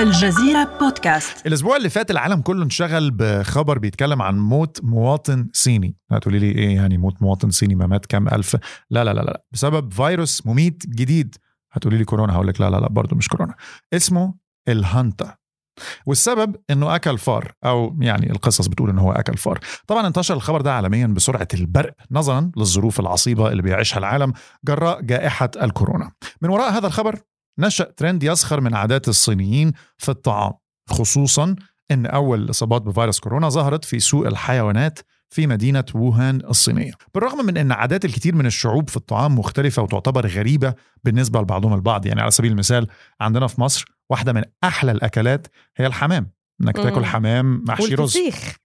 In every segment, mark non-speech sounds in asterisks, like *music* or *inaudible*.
الجزيرة بودكاست. الأسبوع اللي فات العالم كله انشغل بخبر بيتكلم عن موت مواطن صيني. هتقولي لي إيه يعني موت مواطن صيني؟ ما مات كام ألف؟ لا لا لا لا بسبب فيروس مميت جديد. هتقولي لي كورونا هقول لك لا لا لا برضه مش كورونا. اسمه الهانتا. والسبب إنه أكل فار أو يعني القصص بتقول إنه هو أكل فار. طبعا انتشر الخبر ده عالميا بسرعة البرق نظرا للظروف العصيبة اللي بيعيشها العالم جراء جائحة الكورونا. من وراء هذا الخبر نشأ ترند يسخر من عادات الصينيين في الطعام خصوصا إن أول الاصابات بفيروس كورونا ظهرت في سوق الحيوانات في مدينة ووهان الصينية. بالرغم من أن عادات الكثير من الشعوب في الطعام مختلفة وتعتبر غريبة بالنسبة لبعضهم البعض يعني على سبيل المثال عندنا في مصر واحدة من أحلى الأكلات هي الحمام. إنك. تاكل حمام محشي رز. والفسيخ.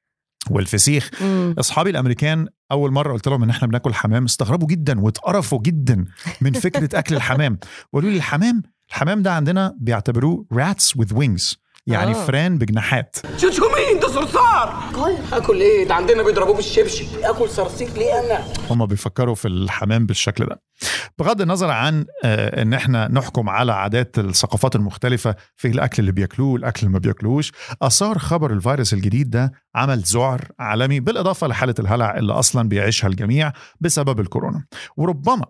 والفسيخ. مم. أصحابي الأمريكان أول مرة قلت لهم إن إحنا بناكل حمام استغربوا جدا واتقرفوا جدا من فكرة أكل الحمام. وقالوا لي الحمام الحمام ده عندنا بيعتبروه rats with wings يعني آه. فران بجناحات. شو شو مين ده صرصار! اكل إيه؟ ده عندنا بيضربوه بالشبشب. آكل صرصير ليه أنا؟ هم بيفكروا في الحمام بالشكل ده. بغض النظر عن آه، إن إحنا نحكم على عادات الثقافات المختلفة في الأكل اللي بياكلوه والأكل اللي ما بياكلوش آثار خبر الفيروس الجديد ده عمل ذعر عالمي بالإضافة لحالة الهلع اللي أصلا بيعيشها الجميع بسبب الكورونا. وربما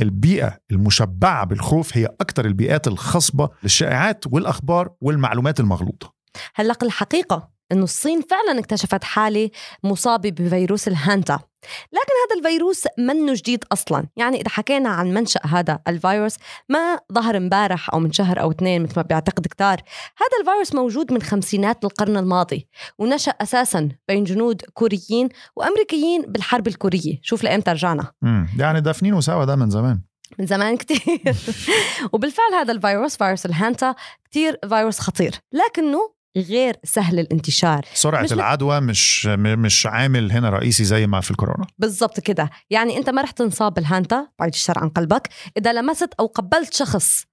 البيئة المشبعة بالخوف هي أكثر البيئات الخصبة للشائعات والأخبار والمعلومات المغلوطة. هلا الحقيقة إنه الصين فعلا اكتشفت حالة مصابة بفيروس الهانتا. لكن هذا الفيروس منه جديد أصلا. يعني إذا حكينا عن منشأ هذا الفيروس ما ظهر امبارح أو من شهر أو اثنين مثل ما بيعتقد كتار. هذا الفيروس موجود من خمسينات القرن الماضي ونشأ أساسا بين جنود كوريين وأمريكيين بالحرب الكورية. شوف لايمتى رجعنا. يعني دافنينه سوا ده من زمان. من زمان كتير. *laughs* وبالفعل هذا الفيروس فيروس الهانتا كتير فيروس خطير. لكنه غير سهل الانتشار. سرعة مش- العدوى مش مش عامل هنا رئيسي زي ما في الكورونا. بالضبط كده. يعني أنت ما رح تنصاب بالهانتا بعد الشر عن قلبك. إذا لمست أو قابلت شخص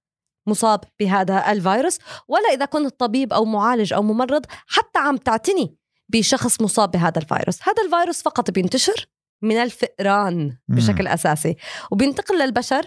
مصاب بهذا الفيروس ولا إذا كنت طبيب أو معالج أو ممرض حتى عم تعتني بشخص مصاب بهذا الفيروس. هذا الفيروس فقط بينتشر من الفئران بشكل أساسي وبينتقل للبشر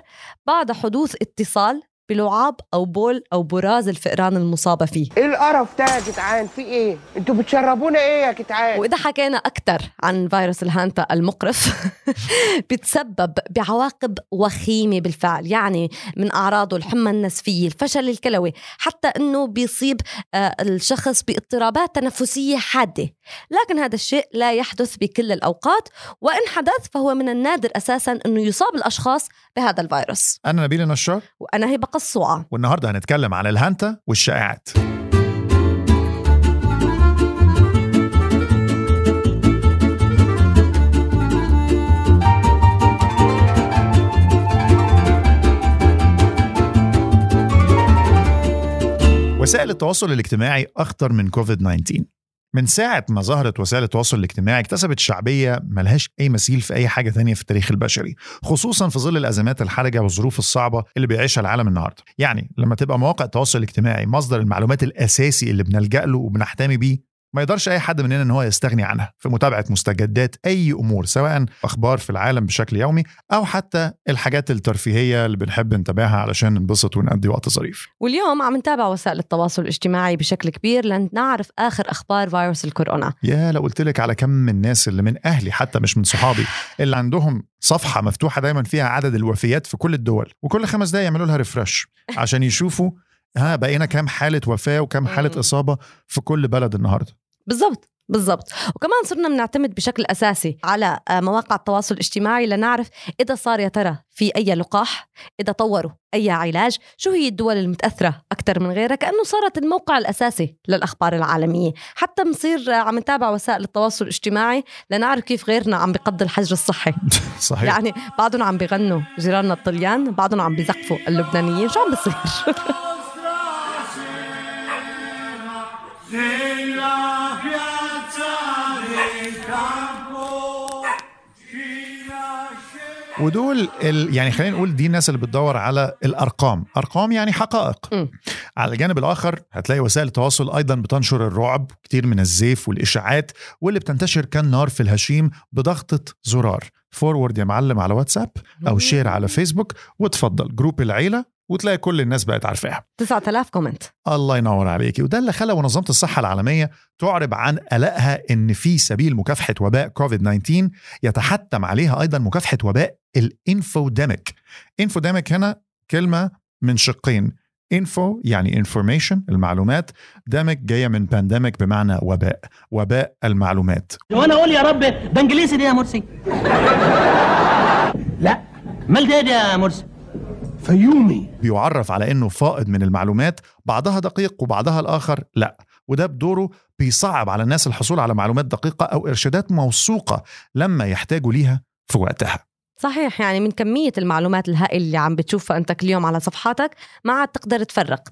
بعد حدوث اتصال بلعاب أو بول أو براز الفئران المصابة فيه. إيه القرف ده يا جدعان؟ في إيه؟ أنتوا بتشربونا إيه يا جدعان؟ وإذا حكينا أكثر عن فيروس الهانتا المقرف *laughs* بتسبب بعواقب وخيمة بالفعل يعني من أعراضه الحمى النسفية الفشل الكلوي حتى أنه بيصيب آه، الشخص باضطرابات تنفسية حادة. لكن هذا الشيء لا يحدث بكل الأوقات وإن حدث فهو من النادر أساسا أنه يصاب الأشخاص بهذا الفيروس. أنا نبيل النشار. وأنا هبة قصوعة والنهاردة هنتكلم عن الهانتا والشائعات. وسائل التواصل الاجتماعي أخطر من كوفيد 19 من ساعة ما ظهرت وسائل التواصل الاجتماعي اكتسبت شعبية ملهاش أي مثيل في أي حاجة تانية في التاريخ البشري خصوصا في ظل الأزمات الحرجة والظروف الصعبة اللي بيعيشها العالم النهاردة. يعني لما تبقى مواقع التواصل الاجتماعي مصدر المعلومات الأساسي اللي بنلجأ له وبنحتمي بيه ما يقدرش أي حد مننا إن هو يستغني عنها في متابعة مستجدات أي أمور سواء أخبار في العالم بشكل يومي أو حتى الحاجات الترفيهية اللي بنحب نتابعها علشان ننبسط ونقضي وقت ظريف. واليوم عم نتابع وسائل التواصل الاجتماعي بشكل كبير لنعرف آخر أخبار فيروس الكورونا. يا لو قلت لك على كم من الناس اللي من أهلي حتى مش من صحابي اللي عندهم صفحة مفتوحة دايما فيها عدد الوفيات في كل الدول وكل خمس دقايق يعملوا لها ريفرش *laughs* عشان يشوفوا ها بقينا كام حالة وفاة وكم حالة. إصابة في كل بلد النهارده. بالضبط بالضبط. وكمان صرنا بنعتمد بشكل أساسي على آه، مواقع التواصل الاجتماعي لنعرف إذا صار يا ترى في أي لقاح إذا طوروا أي علاج شو هي الدول المتأثرة أكثر من غيرها كأنه صارت الموقع الأساسي للأخبار العالمية. حتى بنصير آه، عم نتابع وسائل التواصل الاجتماعي لنعرف كيف غيرنا عم بقضي الحجر الصحي. *laughs* صحيح. يعني بعضهم عم بيغنوا جيراننا الطليان بعضهم عم بيزقفوا اللبنانيين. شو عم بصير؟ *laughs* ودول ال... يعني خلينا نقول دي الناس اللي بتدور على الأرقام. أرقام يعني حقائق. مم. على الجانب الآخر هتلاقي وسائل التواصل أيضا بتنشر الرعب كتير من الزيف والإشاعات واللي بتنتشر كالنار في الهشيم بضغطة زرار. forward يا معلم على واتساب أو share على فيسبوك وتفضل group العيلة وتلاقي كل الناس بقت عارفاها. 9000 comment الله ينور عليكي. وده اللي خلى منظمة الصحة العالمية تعرب عن قلقها إن في سبيل مكافحة وباء كوفيد 19 يتحتم عليها أيضا مكافحة وباء ال infodemic. infodemic هنا كلمة من شقين. info يعني information المعلومات. demic جاية من pandemic بمعنى وباء. وباء المعلومات. وأنا أقول يا رب ده انجليزي دي يا مرسي. لا مال ده يا مرسي؟ فيومي. بيعرف على إنه فائض من المعلومات بعضها دقيق وبعضها الآخر لا. وده بدوره بيصعب على الناس الحصول على معلومات دقيقة أو إرشادات موثوقة لما يحتاجوا ليها في وقتها. صحيح يعني من كمية المعلومات الهائلة اللي عم بتشوفها أنت كل يوم على صفحاتك ما عاد تقدر تفرق.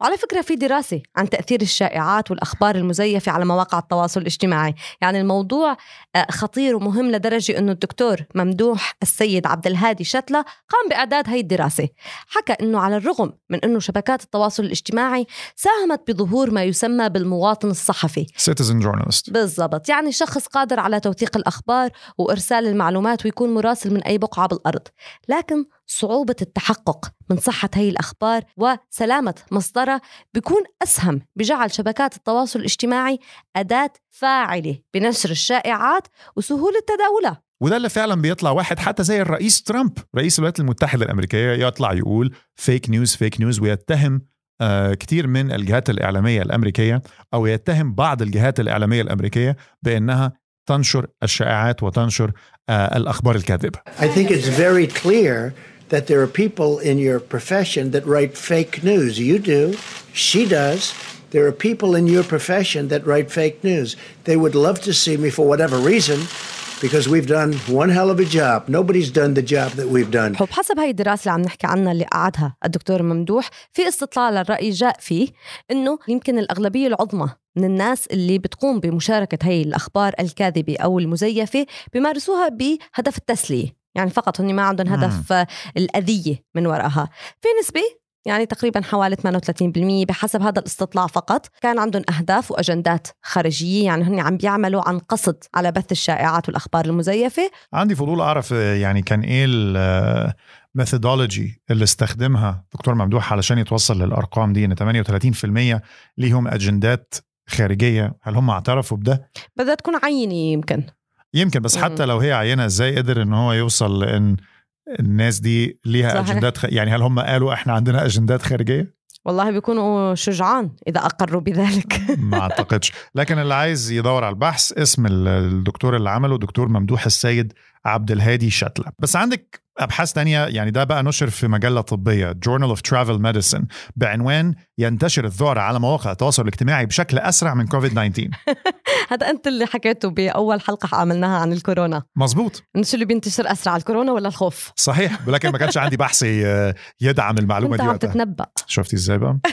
وعلى فكرة في دراسة عن تأثير الشائعات والأخبار المزيفة على مواقع التواصل الاجتماعي. يعني الموضوع آه، خطير ومهم لدرجة أنه الدكتور ممدوح السيد عبد الهادي شتلة قام بإعداد هاي الدراسة. حكى أنه على الرغم من أنه شبكات التواصل الاجتماعي ساهمت بظهور ما يسمى بالمواطن الصحفي. Citizen journalist. بالضبط. يعني شخص قادر على توثيق الأخبار وإرسال المعلومات ويكون مراسل من أي بقعة بالأرض لكن صعوبة التحقق من صحة هي الأخبار وسلامة مصدرها بيكون أسهم بجعل شبكات التواصل الاجتماعي أداة فاعلة بنشر الشائعات وسهولة تداولها. وده اللي فعلا بيطلع واحد حتى زي الرئيس ترامب رئيس الولايات المتحدة الأمريكية يطلع يقول فيك نيوز فيك نيوز ويتهم آه كتير من الجهات الإعلامية الأمريكية أو يتهم بعض الجهات الإعلامية الأمريكية بأنها تنشر الشائعات وتنشر آه الأخبار الكاذبة I think it's very clear that there are people in your profession that write fake news. You do. She does. There are people in your profession that write fake news. They would love to see me for whatever reason because we've done one hell of a job. Nobody's done the job that we've done. وبحسب هاي الدراسة اللي عم نحكي عنها اللي قعدها الدكتور ممدوح في استطلاع للرأي جاء فيه إنه يمكن الأغلبية العظمى من الناس اللي بتقوم بمشاركة هاي الأخبار الكاذبة أو المزيفة بيمارسوها بهدف التسلية يعني فقط هن ما عندهم هدف آه، الأذية من وراءها في نسبة يعني تقريبا حوالي 38% بحسب هذا الاستطلاع فقط. كان عندهم أهداف وأجندات خارجية يعني هن عم بيعملوا عن قصد على بث الشائعات والأخبار المزيفة. عندي فضول أعرف آه، يعني كان إيه الميثودولوجي اللي استخدمها دكتور ممدوح علشان يتوصل للأرقام دي؟ إن 38% ليهم أجندات خارجية. هل هم اعترفوا بده؟ بدها تكون عينة يمكن. يمكن بس حتى لو هي عينة إزاي قدر إن هو يوصل لأن الناس دي ليها صحيح. أجندات خ... يعني هل هم قالوا إحنا عندنا أجندات خارجية؟ والله بيكونوا شجعان إذا أقروا بذلك ما *laughs* أعتقدش لكن اللي عايز يدور على البحث اسم ال- الدكتور اللي عمله دكتور ممدوح السيد عبد الهادي شتلة بس عندك أبحاث تانية يعني ده بقى نشر في مجلة طبية Journal of Travel Medicine بعنوان ينتشر الذعر على مواقع التواصل الاجتماعي بشكل أسرع من كوفيد 19 *laughs* هذا أنت اللي حكيته بأول حلقة عملناها عن الكورونا. مظبوط. إنه شو اللي بينتشر أسرع الكورونا ولا الخوف؟ صحيح ولكن ما كانش عندي بحث يدعم المعلومة دي عم وقتها. تتنبأ. شفتي إزاي بقى؟ *laughs*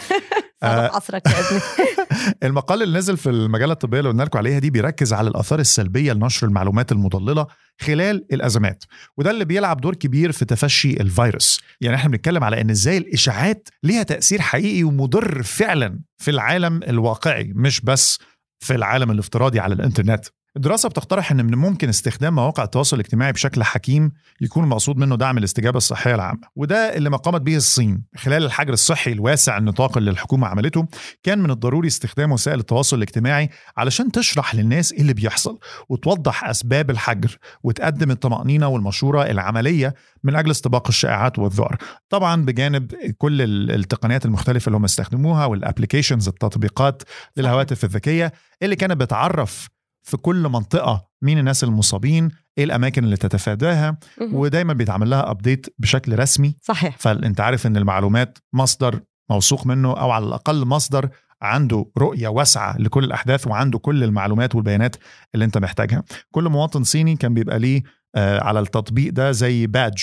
عصرك يا ابني. *laughs* المقال اللي نزل في المجلة الطبية اللي قلنا لكم عليها دي بيركز على الآثار السلبية لنشر المعلومات المضللة خلال الأزمات. وده اللي بيلعب دور كبير في تفشي الفيروس. يعني إحنا بنتكلم على إن إزاي الإشاعات ليها تأثير حقيقي ومضر فعلا في العالم الواقعي مش بس في العالم الافتراضي على الإنترنت. الدراسة بتقترح أن من الممكن استخدام مواقع التواصل الاجتماعي بشكل حكيم يكون المقصود منه دعم الاستجابة الصحية العامة وده اللي ما قامت به الصين خلال الحجر الصحي الواسع النطاق اللي الحكومة عملته كان من الضروري استخدام وسائل التواصل الاجتماعي علشان تشرح للناس إيه اللي بيحصل وتوضح أسباب الحجر وتقدم الطمأنينة والمشورة العملية من أجل استباق الشائعات والذعر. طبعا بجانب كل ال- التقنيات المختلفة اللي هم استخدموها وال applications التطبيقات للهواتف الذكية اللي كانت بتعرف في كل منطقة مين الناس المصابين إيه الأماكن اللي تتفاداها. ودايما بيتعمل لها update بشكل رسمي صحيح فأنت عارف إن المعلومات مصدر موثوق منه أو على الأقل مصدر عنده رؤية واسعة لكل الأحداث وعنده كل المعلومات والبيانات اللي أنت محتاجها كل مواطن صيني كان بيبقى ليه آه، على التطبيق ده زي بادج.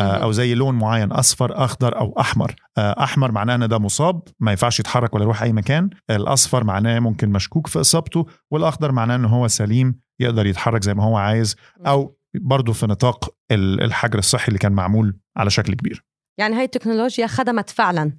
أو زي لون معين أصفر أخضر أو أحمر. آه، أحمر معناه إن ده مصاب ما ينفعش يتحرك ولا يروح أي مكان. الأصفر معناه ممكن مشكوك في إصابته والأخضر معناه إن هو سليم يقدر يتحرك زي ما هو عايز أو برضه في نطاق ال- الحجر الصحي اللي كان معمول على شكل كبير. يعني هاي التكنولوجيا خدمت فعلا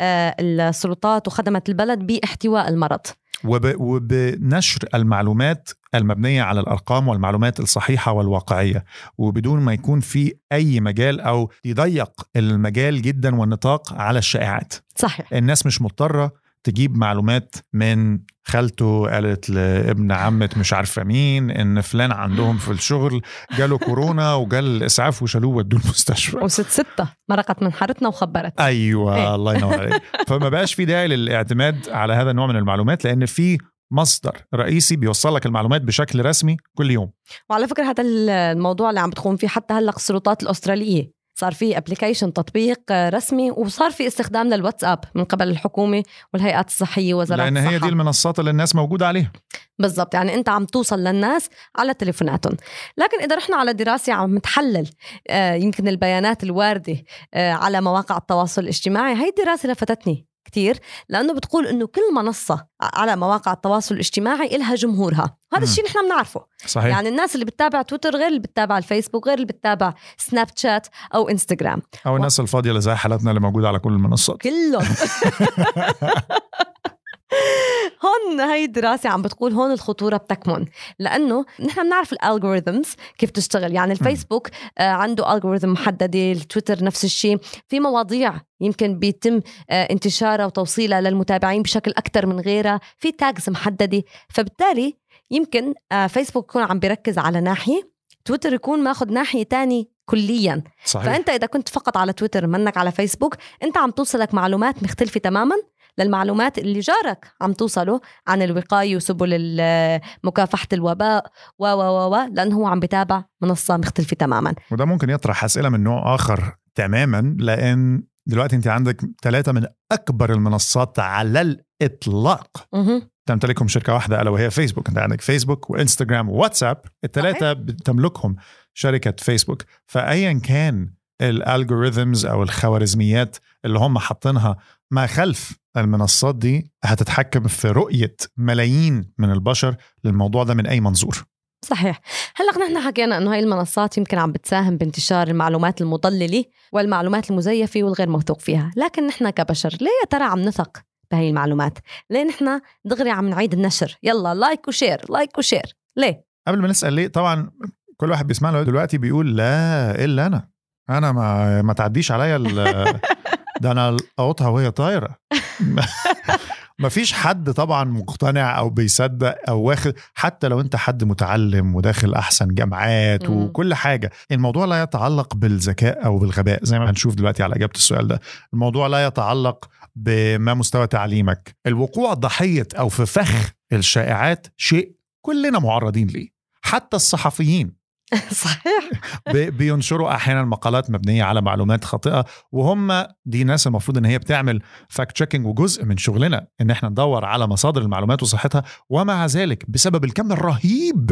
آه، السلطات وخدمت البلد باحتواء المرض. وب... وبنشر المعلومات المبنية على الأرقام والمعلومات الصحيحة والواقعية. وبدون ما يكون في أي مجال أو يضيق المجال جدا والنطاق على الشائعات. صحيح. الناس مش مضطرة تجيب معلومات من خالته قالت لابن عمة مش عارفة مين إن فلان عندهم في الشغل جاله كورونا وجال الاسعاف وشالوه ودوه المستشفى. وست ستة مرقت من حارتنا وخبرت. أيوه إيه. الله ينور عليك. فما بقاش في داعي للاعتماد على هذا النوع من المعلومات لأن في مصدر رئيسي بيوصل لك المعلومات بشكل رسمي كل يوم. وعلى فكرة هذا الموضوع اللي عم بتقوم فيه حتى هلأ السلطات الأسترالية صار في ابلكيشن تطبيق رسمي وصار في استخدام للواتساب من قبل الحكومة والهيئات الصحية وزارات لأن الصحة هي دي المنصات اللي الناس موجودة عليها. بالضبط يعني أنت عم توصل للناس على تليفوناتهم. لكن إذا رحنا على دراسة عم تحلل آه، يمكن البيانات الواردة آه، على مواقع التواصل الاجتماعي هي الدراسة لفتتني. كتير لأنه بتقول إنه كل منصة على مواقع التواصل الاجتماعي إلها جمهورها. هذا مم. الشيء نحن بنعرفه. صحيح. يعني الناس اللي بتتابع تويتر غير اللي بتتابع الفيسبوك غير اللي بتتابع سناب شات أو إنستغرام. أو الناس الفاضية اللي زي حالتنا اللي موجودة على كل المنصات. كلهم. *laughs* *laughs* هون هاي الدراسة عم بتقول هون الخطورة بتكمن لأنه نحن بنعرف ال algorithms كيف تشتغل. يعني الفيسبوك آه، عنده algorithm محددة التويتر نفس الشيء في مواضيع يمكن بيتم آه، انتشارها وتوصيلها للمتابعين بشكل أكثر من غيرها. في tags محددة. فبالتالي يمكن آه، فيسبوك يكون عم بيركز على ناحية تويتر يكون ماخذ ناحية تاني كليا. صحيح. فأنت إذا كنت فقط على تويتر منك على فيسبوك أنت عم توصلك معلومات مختلفة تماما. للمعلومات اللي جارك عم توصله عن الوقاية وسبل مكافحة الوباء و و و و لأنه هو عم بتابع منصة مختلفة تماما. وده ممكن يطرح أسئلة من نوع آخر تماما لأن دلوقتي أنت عندك ثلاثة من أكبر المنصات على الإطلاق. مهم. تمتلكهم شركة واحدة ألا وهي فيسبوك أنت عندك فيسبوك وإنستغرام وواتساب. الثلاثه بتملكهم شركة فيسبوك فايا كان ال algorithms أو الخوارزميات اللي هم حاطينها ما خلف المنصات دي هتتحكم في رؤية ملايين من البشر للموضوع ده من أي منظور؟ صحيح. هلا نحن حكينا إنه هاي المنصات يمكن عم بتساهم بانتشار المعلومات المضلله والمعلومات المزيفة والغير موثوق فيها. لكن نحن كبشر ليه يا ترى عم نثق بهي المعلومات؟ ليه نحن دغري عم نعيد النشر؟ يلا like و share like و share. ليه؟ قبل ما نسأل ليه طبعا كل واحد بيسمعنا دلوقتي بيقول لا إلا أنا. أنا ما ما تعديش عليا *laughs* ده أنا القطها وهي طايرة. *laughs* ما فيش حد طبعا مقتنع أو بيصدق أو واخد حتى لو أنت حد متعلم وداخل أحسن جامعات. وكل حاجة. الموضوع لا يتعلق بالذكاء أو بالغباء زي ما هنشوف دلوقتي على إجابة السؤال ده. الموضوع لا يتعلق بما مستوى تعليمك. الوقوع ضحية أو في فخ الشائعات شيء كلنا معرضين ليه. حتى الصحفيين *laughs* صحيح بي- بينشروا أحيانا مقالات مبنية على معلومات خاطئة وهم دي ناس المفروض إن هي بتعمل fact checking وجزء من شغلنا إن إحنا ندور على مصادر المعلومات وصحتها ومع ذلك بسبب الكم الرهيب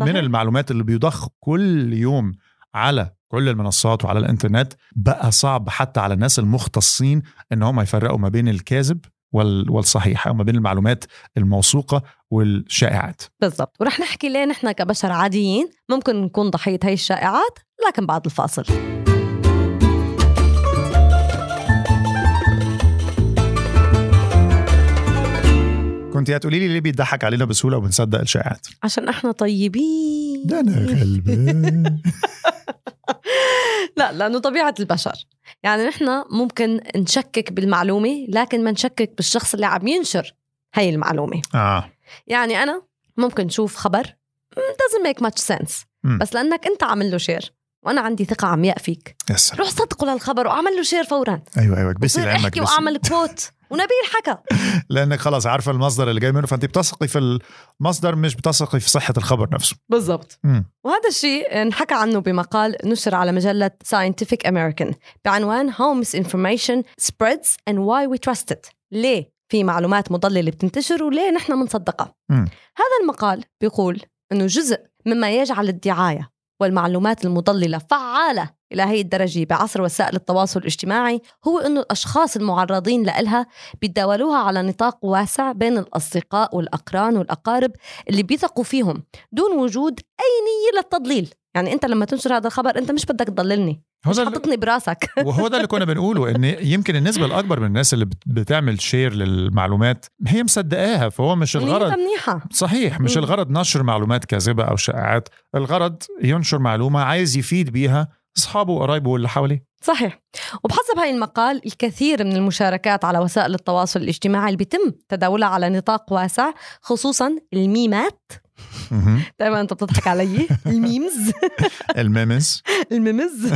من صحيح. المعلومات اللي بيضخ كل يوم على كل المنصات وعلى الإنترنت بقى صعب حتى على الناس المختصين إن هم يفرقوا ما بين الكاذب وال- والصحيح أو ما بين المعلومات الموثوقة والشائعات. بالضبط. ورح نحكي ليه نحن كبشر عاديين ممكن نكون ضحية هاي الشائعات لكن بعد الفاصل. كنت هتقولي لي ليه بيضحك علينا بسهولة وبنصدق الشائعات؟ عشان إحنا طيبين. ده أنا غلبان. *laughs* لا لأنه طبيعة البشر. يعني نحن ممكن نشكك بالمعلومة لكن ما نشكك بالشخص اللي عم ينشر هاي المعلومة. آه. يعني أنا ممكن شوف خبر م, doesn't make much sense مم. بس لأنك أنت عامل له share وأنا عندي ثقة عمياء فيك روح صدقه للخبر وأعمل له share فورا. أيوه أيوه لعلمك أحكي بس وأعمل quote *laughs* ونبيل حكى. لأنك خلاص عارفة المصدر اللي جاي منه فانت بتثقي في المصدر مش بتثقي في صحة الخبر نفسه. بالضبط. وهذا الشيء انحكى عنه بمقال نشر على مجلة Scientific American بعنوان How Misinformation Spreads and Why We Trust It. ليه في معلومات مضللة بتنتشر وليه نحن منصدقها مم. هذا المقال بيقول أنه جزء مما يجعل الدعاية والمعلومات المضللة فعالة إلى هي الدرجة بعصر وسائل التواصل الاجتماعي هو أنه الأشخاص المعرضين لإلها بيتداولوها على نطاق واسع بين الأصدقاء والأقران والأقارب اللي بيثقوا فيهم دون وجود أي نية للتضليل. يعني أنت لما تنشر هذا الخبر أنت مش بدك تضللني. مش حاططني براسك. *laughs* وهو ده اللي كنا بنقوله إن يمكن النسبة الأكبر من الناس اللي بت- بتعمل شير للمعلومات هي مصدقاها فهو مش الغرض. منيحة. صحيح مش. الغرض نشر معلومات كاذبة أو شائعات الغرض ينشر معلومة عايز يفيد بيها أصحابه وقرايبه واللي حواليه. صحيح. وبحسب هاي المقال الكثير من المشاركات على وسائل التواصل الاجتماعي اللي بيتم تداولها على نطاق واسع خصوصا ال memes. *laughs* دائما أنت بتضحك علي. *laughs* *laughs* الميمز. الميمز. الميمز.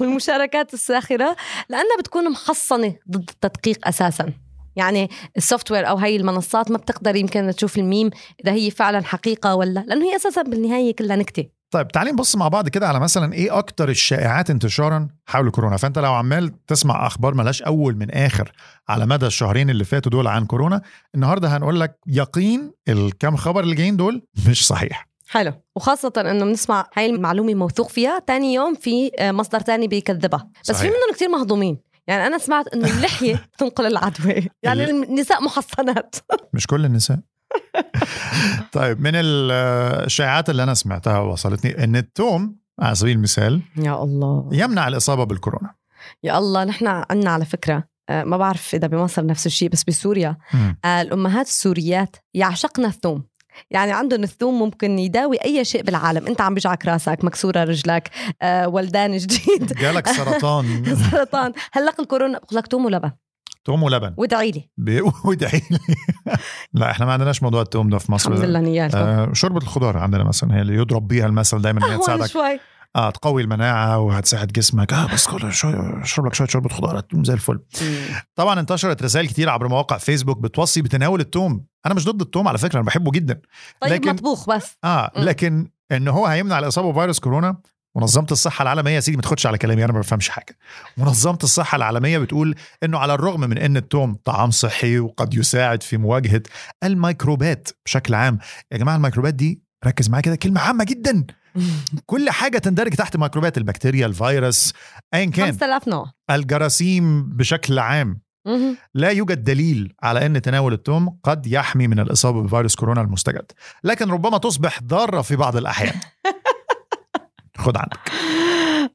والمشاركات الساخرة لأنها بتكون محصنة ضد التدقيق أساسا. يعني ال software أو هاي المنصات ما بتقدر يمكن تشوف الميم إذا هي فعلا حقيقة ولا لأنه هي أساسا بالنهاية كلها نكتة. طيب تعالي نبص مع بعض كده على مثلا إيه أكتر الشائعات انتشارا حول كورونا فأنت لو عمال تسمع أخبار ملهاش أول من آخر على مدى الشهرين اللي فاتوا دول عن كورونا النهارده هنقول لك يقين الكام خبر اللي جايين دول مش صحيح. حلو. وخاصة إنه بنسمع هاي المعلومة موثوق فيها تاني يوم في مصدر تاني بيكذبها. بس صحيح. في منهم كتير مهضومين. يعني أنا سمعت إنه اللحية *laughs* تنقل العدوى. يعني ال- النساء محصنات. *laughs* مش كل النساء. طيب من الشائعات اللي أنا سمعتها ووصلتني إن التوم على سبيل المثال يا الله. يمنع الإصابة بالكورونا. يا الله نحن عنا على فكرة. آه، ما بعرف إذا بمصر نفس الشيء بس بسوريا. آه، الأمهات السوريات يعشقن الثوم. يعني عندهم الثوم ممكن يداوي أي شيء بالعالم. أنت عم بيجعك راسك مكسورة رجلك آه، ولدان جديد. *laughs* جالك سرطان. *laughs* سرطان. هلق الكورونا بقول لك توم ولبن. توم ولبن. وادعي لي. *laughs* وادعي لي. لا إحنا ما عندناش موضوع التوم ده في مصر. الحمد لله نيالكم. آه شوربة الخضار عندنا مثلا هي اللي يضرب بيها المثل دايما هي تساعدك. شوي. آه تقوي المناعة وهتساعد جسمك. آه بس كل شوية أشرب لك شوية شوربه خضار هتقوم زي الفل. طبعا انتشرت رسائل كتير عبر مواقع فيسبوك بتوصي بتناول التوم. أنا مش ضد التوم على فكرة أنا بحبه جدا. طيب لكن- مطبوخ بس. آه. لكن إن هو هيمنع الإصابة بفيروس كورونا منظمة الصحة العالمية يا سيدي ما تاخدش على كلامي أنا ما بفهمش حاجة. منظمة الصحة العالمية بتقول إنه على الرغم من إن التوم طعام صحي وقد يساعد في مواجهة الميكروبات بشكل عام يا جماعة الميكروبات دي ركز معايا كده كلمة عامة جدا. كل حاجة تندرج تحت ميكروبات البكتيريا الفيروس ايا كان. 5000 نوع. الجراثيم بشكل عام. لا يوجد دليل على إن تناول التوم قد يحمي من الإصابة بفيروس كورونا المستجد. لكن ربما تصبح ضارة في بعض الأحيان. *laughs* خد عنك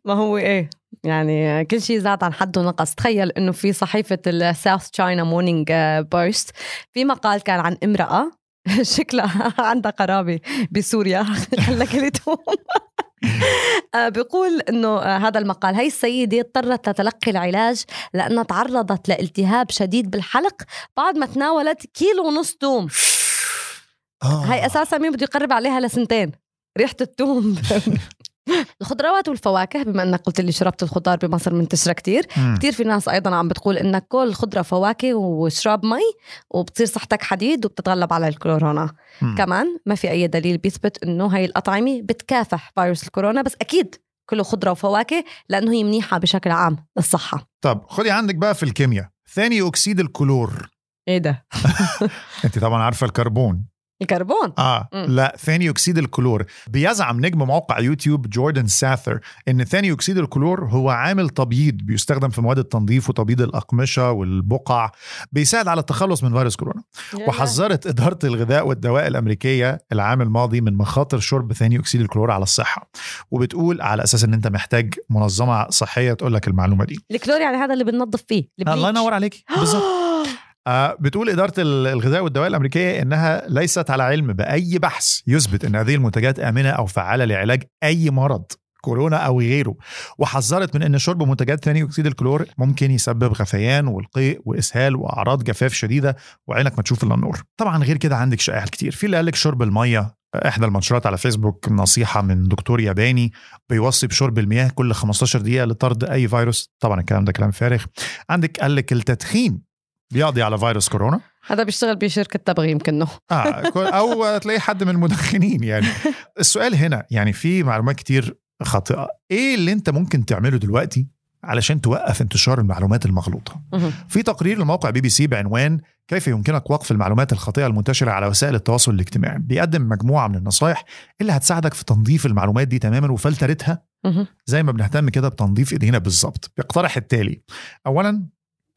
ما هو إيه؟ يعني كل شيء زاد عن حده نقص تخيل إنه في صحيفة الساوث تشاينا مورنينج بوست في مقال كان عن امرأة *laughs* شكلها عندها قرابة بسوريا *laughs* خلة لتهم *laughs* آه، بيقول إنه آه، هذا المقال هي السيدة اضطرت لتلقي العلاج لأنها تعرضت لالتهاب شديد بالحلق بعد ما تناولت كيلو ونص توم آه. هاي أساسا مين بده يقرب عليها لسنتين؟ ريحة التوم *gasps* الخضروات والفواكه بما انك قلت لي شربت الخضار بمصر منتشره كتير. مم. كتير في ناس أيضا عم بتقول إنه كل خضرة فواكه واشرب مي وبتصير صحتك حديد وبتتغلب على الكورونا. مم. كمان ما في أي دليل بيثبت إنه هاي الأطعمة بتكافح فيروس الكورونا بس أكيد كله خضرة وفواكه لأنه هي منيحة بشكل عام للصحة. طب خدي عندك بقى في الكيمياء ثاني أكسيد الكلور. إيه ده؟ *laughs* أنت طبعا عارفة الكربون. الكربون. آه مم. لا ثاني اكسيد الكلور. بيزعم نجم موقع يوتيوب جوردن ساثر إن ثاني اكسيد الكلور هو عامل تبييض بيستخدم في مواد التنظيف وتبييض الأقمشة والبقع بيساعد على التخلص من فيروس كورونا. وحذرت إدارة الغذاء والدواء الأمريكية العام الماضي من مخاطر شرب ثاني أكسيد الكلور على الصحة. وبتقول على أساس أن أنت محتاج منظمة صحية تقول لك المعلومة دي. الكلور يعني هذا اللي بننظف فيه الله ينور عليك *gasps* بالظبط. بتقول إدارة ال- الغذاء والدواء الأمريكية إنها ليست على علم بأي بحث يثبت أن هذه المنتجات آمنة أو فعالة لعلاج أي مرض كورونا أو غيره. وحذرت من أن شرب منتجات ثاني أكسيد الكلور ممكن يسبب غثيان والقيء وإسهال وأعراض جفاف شديدة وعينك ما تشوف إلا النور. طبعا غير كده عندك شائعات كتير. في اللي قال لك شرب المية إحدى المنشورات على فيسبوك نصيحة من دكتور ياباني بيوصي بشرب المياه كل 15 دقيقة لطرد أي فيروس. طبعا الكلام ده كلام فارغ. عندك قال لك التدخين بيقضي على فيروس كورونا؟ هذا بيشتغل بشركة تبغ يمكنه. آه أو تلاقي حد من المدخنين يعني. *laughs* السؤال هنا يعني في معلومات كتير خاطئة. إيه اللي أنت ممكن تعمله دلوقتي علشان توقف انتشار المعلومات المغلوطة. في تقرير لموقع بي بي سي بعنوان كيف يمكنك وقف المعلومات الخاطئة المنتشرة على وسائل التواصل الاجتماعي؟ بيقدم مجموعة من النصائح اللي هتساعدك في تنظيف المعلومات دي تماما وفلترتها. زي ما بنهتم كده بتنظيف إيدينا بالظبط. بيقترح التالي. اولا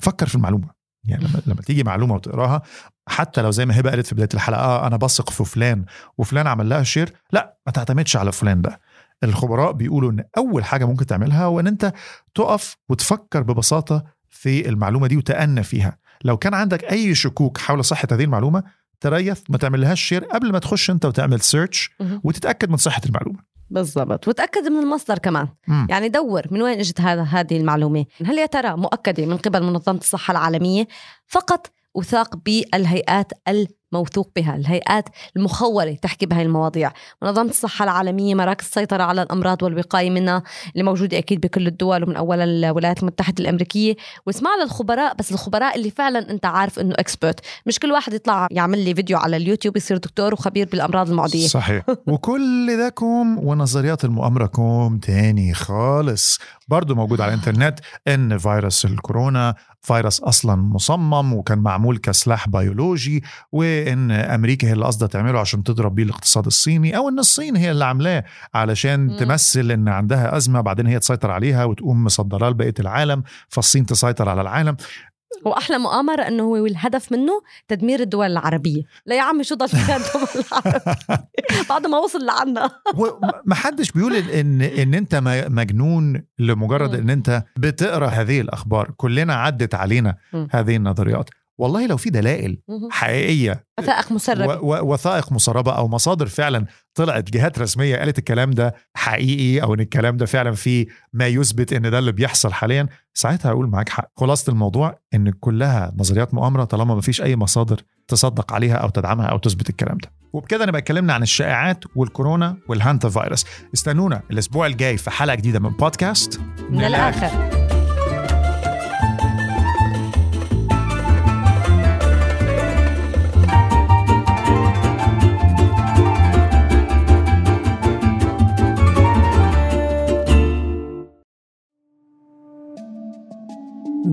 فكر في المعلومة. يعني لما, لما تيجي معلومة وتقراها حتى لو زي ما هبه قالت في بداية الحلقة آه أنا بثق في فلان وفلان عمل لها share لا ما تعتمدش على فلان ده. الخبراء بيقولوا إن أول حاجة ممكن تعملها هو إن أنت تقف وتفكر ببساطة في المعلومة دي وتأنى فيها. لو كان عندك أي شكوك حول صحة هذه المعلومة تريث ما تعملهاش share قبل ما تخش أنت وتعمل search. وتتأكد من صحة المعلومة. بالضبط. وتأكد من المصدر كمان. مم. يعني دور من وين إجت هذا هذه المعلومة. هل يا ترى مؤكدة من قبل منظمة الصحة العالمية فقط وثق بالهيئات الموثوق بها الهيئات المخولة تحكي بهاي المواضيع. منظمة الصحة العالمية مراكز السيطرة على الأمراض والوقاية منها اللي موجودة أكيد بكل الدول ومن أولها الولايات المتحدة الأمريكية. واسمع للخبراء بس الخبراء اللي فعلا أنت عارف أنه expert مش كل واحد يطلع يعمل لي فيديو على اليوتيوب يصير دكتور وخبير بالأمراض المعدية. صحيح. *laughs* وكل كوم ونظريات المؤامرة كوم تاني خالص. برضو موجود على الإنترنت ان فيروس الكورونا. فيروس أصلا مصمم وكان معمول كسلاح بيولوجي وإن أمريكا هي اللي قصدها تعمله عشان تضرب بيه الاقتصاد الصيني أو إن الصين هي اللي عاملاه علشان مم. تمثل إن عندها أزمة بعدين هي تسيطر عليها وتقوم مصدرها لبقية العالم فالصين تسيطر على العالم وأحلى مؤامرة إنه هو الهدف منه تدمير الدول العربية. لا يا عمي شو ضل فيها الدول العربية؟ *laughs* بعد ما وصل لعنا. وما حدش بيقول ان ان أنت مجنون لمجرد. إن أنت بتقرأ هذه الأخبار. كلنا عدت علينا. هذه النظريات. والله لو في دلائل حقيقية وثائق مسرب. و- و- وثائق مسربة أو مصادر فعلا طلعت جهات رسمية قالت الكلام ده حقيقي أو إن الكلام ده فعلا فيه ما يثبت إن ده اللي بيحصل حاليا ساعتها هقول معاك حق. خلاصة الموضوع إن كلها نظريات مؤامرة طالما ما فيش أي مصادر تصدق عليها أو تدعمها أو تثبت الكلام ده. وبكده نبقى اتكلمنا عن الشائعات والكورونا والهانتا فيروس. استنونا الأسبوع الجاي في حلقة جديدة من بودكاست من الآخر.